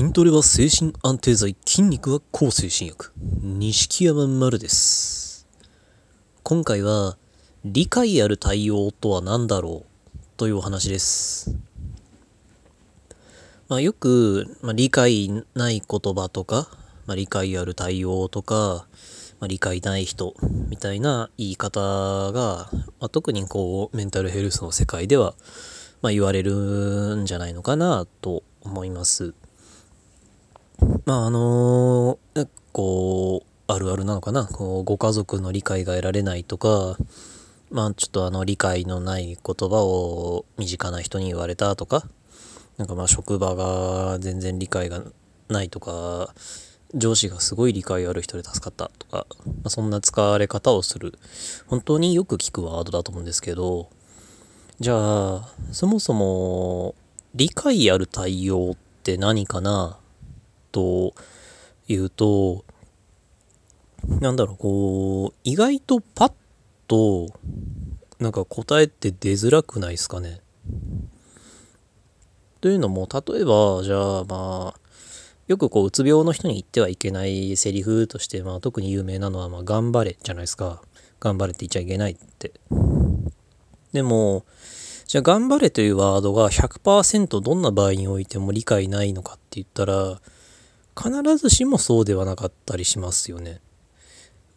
筋トレは精神安定剤、筋肉は抗精神薬。錦山丸です。今回は、理解ある対応とは何だろうというお話です。まあ、よく、まあ、理解ない言葉とか、まあ、理解ある対応とか、まあ、理解ない人みたいな言い方が、まあ、特にこうメンタルヘルスの世界では、まあ、言われるんじゃないのかなと思います。まああのーこうあるあるなのかな？こうご家族の理解が得られないとかまあちょっとあの理解のない言葉を身近な人に言われたとかなんかまあ職場が全然理解がないとか上司がすごい理解ある人で助かったとか、まあ、そんな使われ方をする。本当によく聞くワードだと思うんですけどじゃあそもそも理解ある対応って何かな？というとなんだろうこう意外とパッとなんか答えって出づらくないですかね。というのも例えばじゃあまあよくこううつ病の人に言ってはいけないセリフとして、まあ、特に有名なのは、まあ、頑張れじゃないですか。頑張れって言っちゃいけないって。でもじゃあ頑張れというワードが100%どんな場合においても理解ないのかって言ったら必ずしもそうではなかったりしますよね。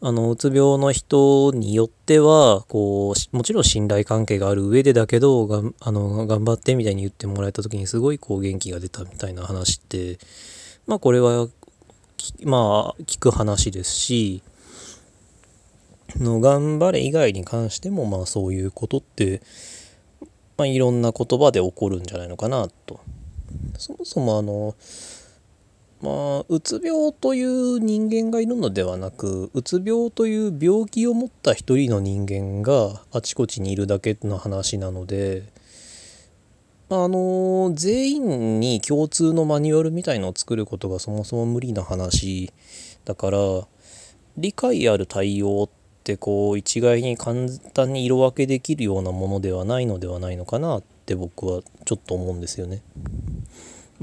あのうつ病の人によってはこうもちろん信頼関係がある上でだけどがあの頑張ってみたいに言ってもらえた時にすごいこう元気が出たみたいな話ってまあこれはまあ聞く話ですしの頑張れ以外に関してもまあそういうことってまあ、いろんな言葉で起こるんじゃないのかなと。そもそもあのまあうつ病という人間がいるのではなくうつ病という病気を持った一人の人間があちこちにいるだけの話なのであの全員に共通のマニュアルみたいのを作ることがそもそも無理な話だから理解ある対応ってってこう一概に簡単に色分けできるようなものではないのではないのかなって僕はちょっと思うんですよね。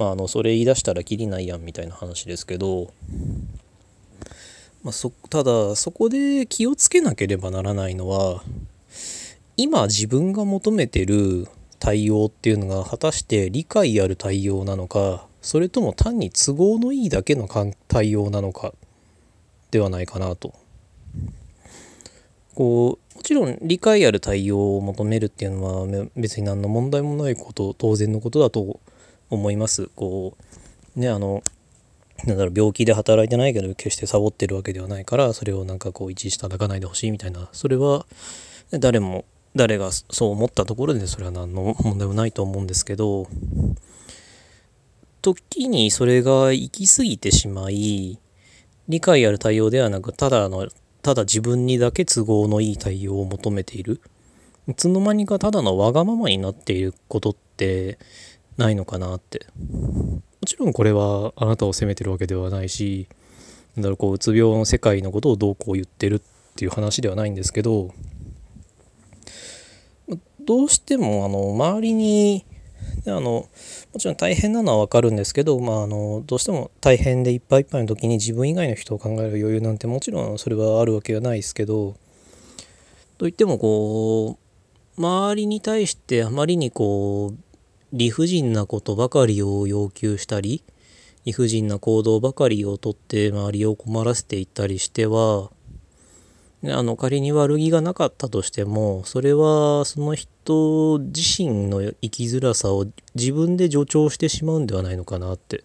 まああのそれ言い出したらきりないやんみたいな話ですけど、まあ、そただそこで気をつけなければならないのは今自分が求めてる対応っていうのが果たして理解ある対応なのかそれとも単に都合のいいだけの対応なのかではないかなと。こうもちろん理解ある対応を求めるっていうのは別に何の問題もないこと当然のことだと思います。こうねあのなんだろう病気で働いてないけど決してサボってるわけではないからそれをなんかこう一時叩かないでほしいみたいな。それは誰も誰がそう思ったところでそれは何の問題もないと思うんですけど時にそれが行き過ぎてしまい理解ある対応ではなくただのただ自分にだけ都合のいい対応を求めている。いつの間にかただのわがままになっていることってないのかなって。もちろんこれはあなたを責めてるわけではないしなんだろうこううつ病の世界のことをどうこう言ってるっていう話ではないんですけどどうしてもあの周りにあのもちろん大変なのは分かるんですけど、まあ、あのどうしても大変でいっぱいいっぱいの時に自分以外の人を考える余裕なんてもちろんそれはあるわけはないですけどといってもこう周りに対してあまりにこう理不尽なことばかりを要求したり理不尽な行動ばかりをとって周りを困らせていったりしてはあの仮に悪気がなかったとしてもそれはその人自身の生きづらさを自分で助長してしまうんではないのかなって。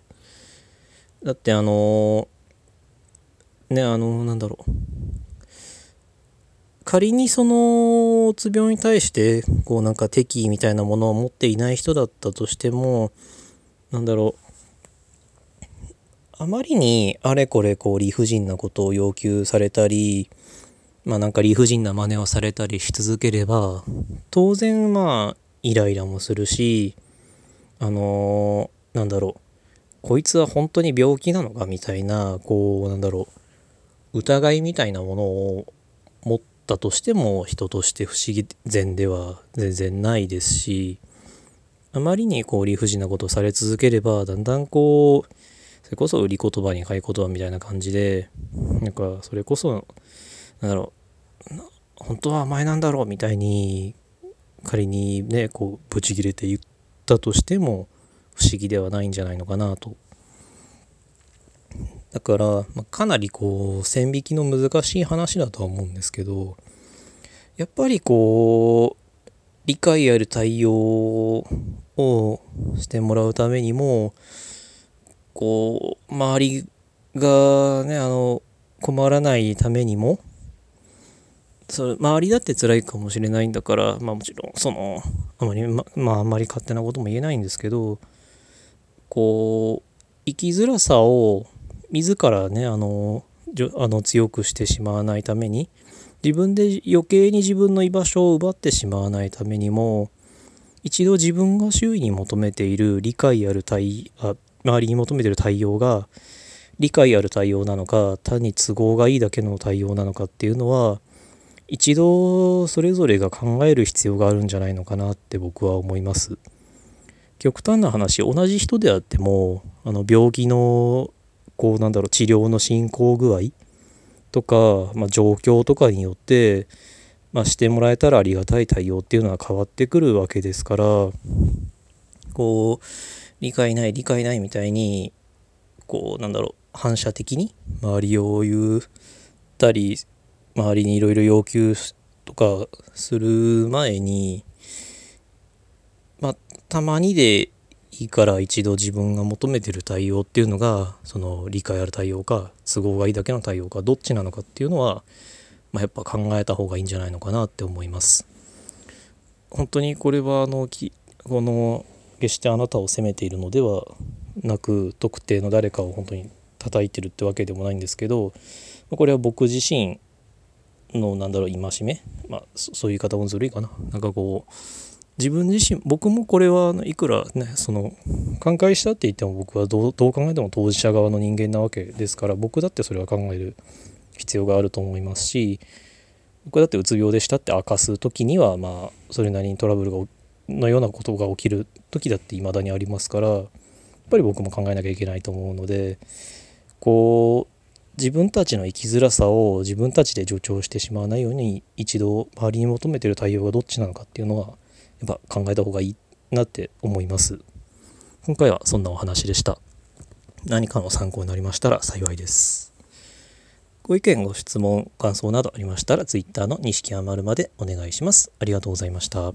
だってあのねあのなんだろう。仮にそのうつ病に対してこうなんか敵意みたいなものを持っていない人だったとしてもなんだろう。あまりにあれこれこう理不尽なことを要求されたりまあなんか理不尽な真似をされたりし続ければ当然まあイライラもするしあのー、なんだろう。こいつは本当に病気なのかみたいなこうなんだろう。疑いみたいなものを持ってたとしても人として不思議然では全然ないですしあまりにこう理不尽なことをされ続ければだんだんこうそれこそ売り言葉に買い言葉みたいな感じでなんかそれこそなんだろう本当は甘えなんだろうみたいに仮にねこうブチ切れて言ったとしても不思議ではないんじゃないのかなとだから、まあ、かなりこう線引きの難しい話だとは思うんですけどやっぱりこう理解ある対応をしてもらうためにもこう周りがねあの困らないためにもそれ周りだって辛いかもしれないんだからまあもちろんそのあまりままああんまり勝手なことも言えないんですけどこう生きづらさを自らねあのあの強くしてしまわないために自分で余計に自分の居場所を奪ってしまわないためにも一度自分が周囲に求めている理解ある対あ周りに求めている対応が理解ある対応なのか単に都合がいいだけの対応なのかっていうのは一度それぞれが考える必要があるんじゃないのかなって僕は思います。極端な話同じ人であってもあの病気のこうなんだろう治療の進行具合とか、まあ、状況とかによって、まあ、してもらえたらありがたい対応っていうのは変わってくるわけですからこう理解ない理解ないみたいにこうなんだろう反射的に周りを言ったり周りにいろいろ要求とかする前にまあたまにでいいから一度自分が求めてる対応っていうのがその理解ある対応か都合がいいだけの対応かどっちなのかっていうのは、まあ、やっぱ考えた方がいいんじゃないのかなって思います。本当にこれはあのきこの決してあなたを責めているのではなく特定の誰かを本当に叩いてるってわけでもないんですけどこれは僕自身のなんだろう戒め、まあ、そういう言い方もずるいかななんかこう自分自身僕もこれはいくらねその寛解したって言っても僕はどう考えても当事者側の人間なわけですから僕だってそれは考える必要があると思いますし僕だってうつ病でしたって明かす時にはまあそれなりにトラブルがのようなことが起きる時だって未だにありますからやっぱり僕も考えなきゃいけないと思うのでこう自分たちの生きづらさを自分たちで助長してしまわないように一度周りに求めてる対応がどっちなのかっていうのはやっぱ考えた方がいいなって思います。今回はそんなお話でした。何かの参考になりましたら幸いです。ご意見ご質問感想などありましたら Twitter の錦山丸までお願いします。ありがとうございました。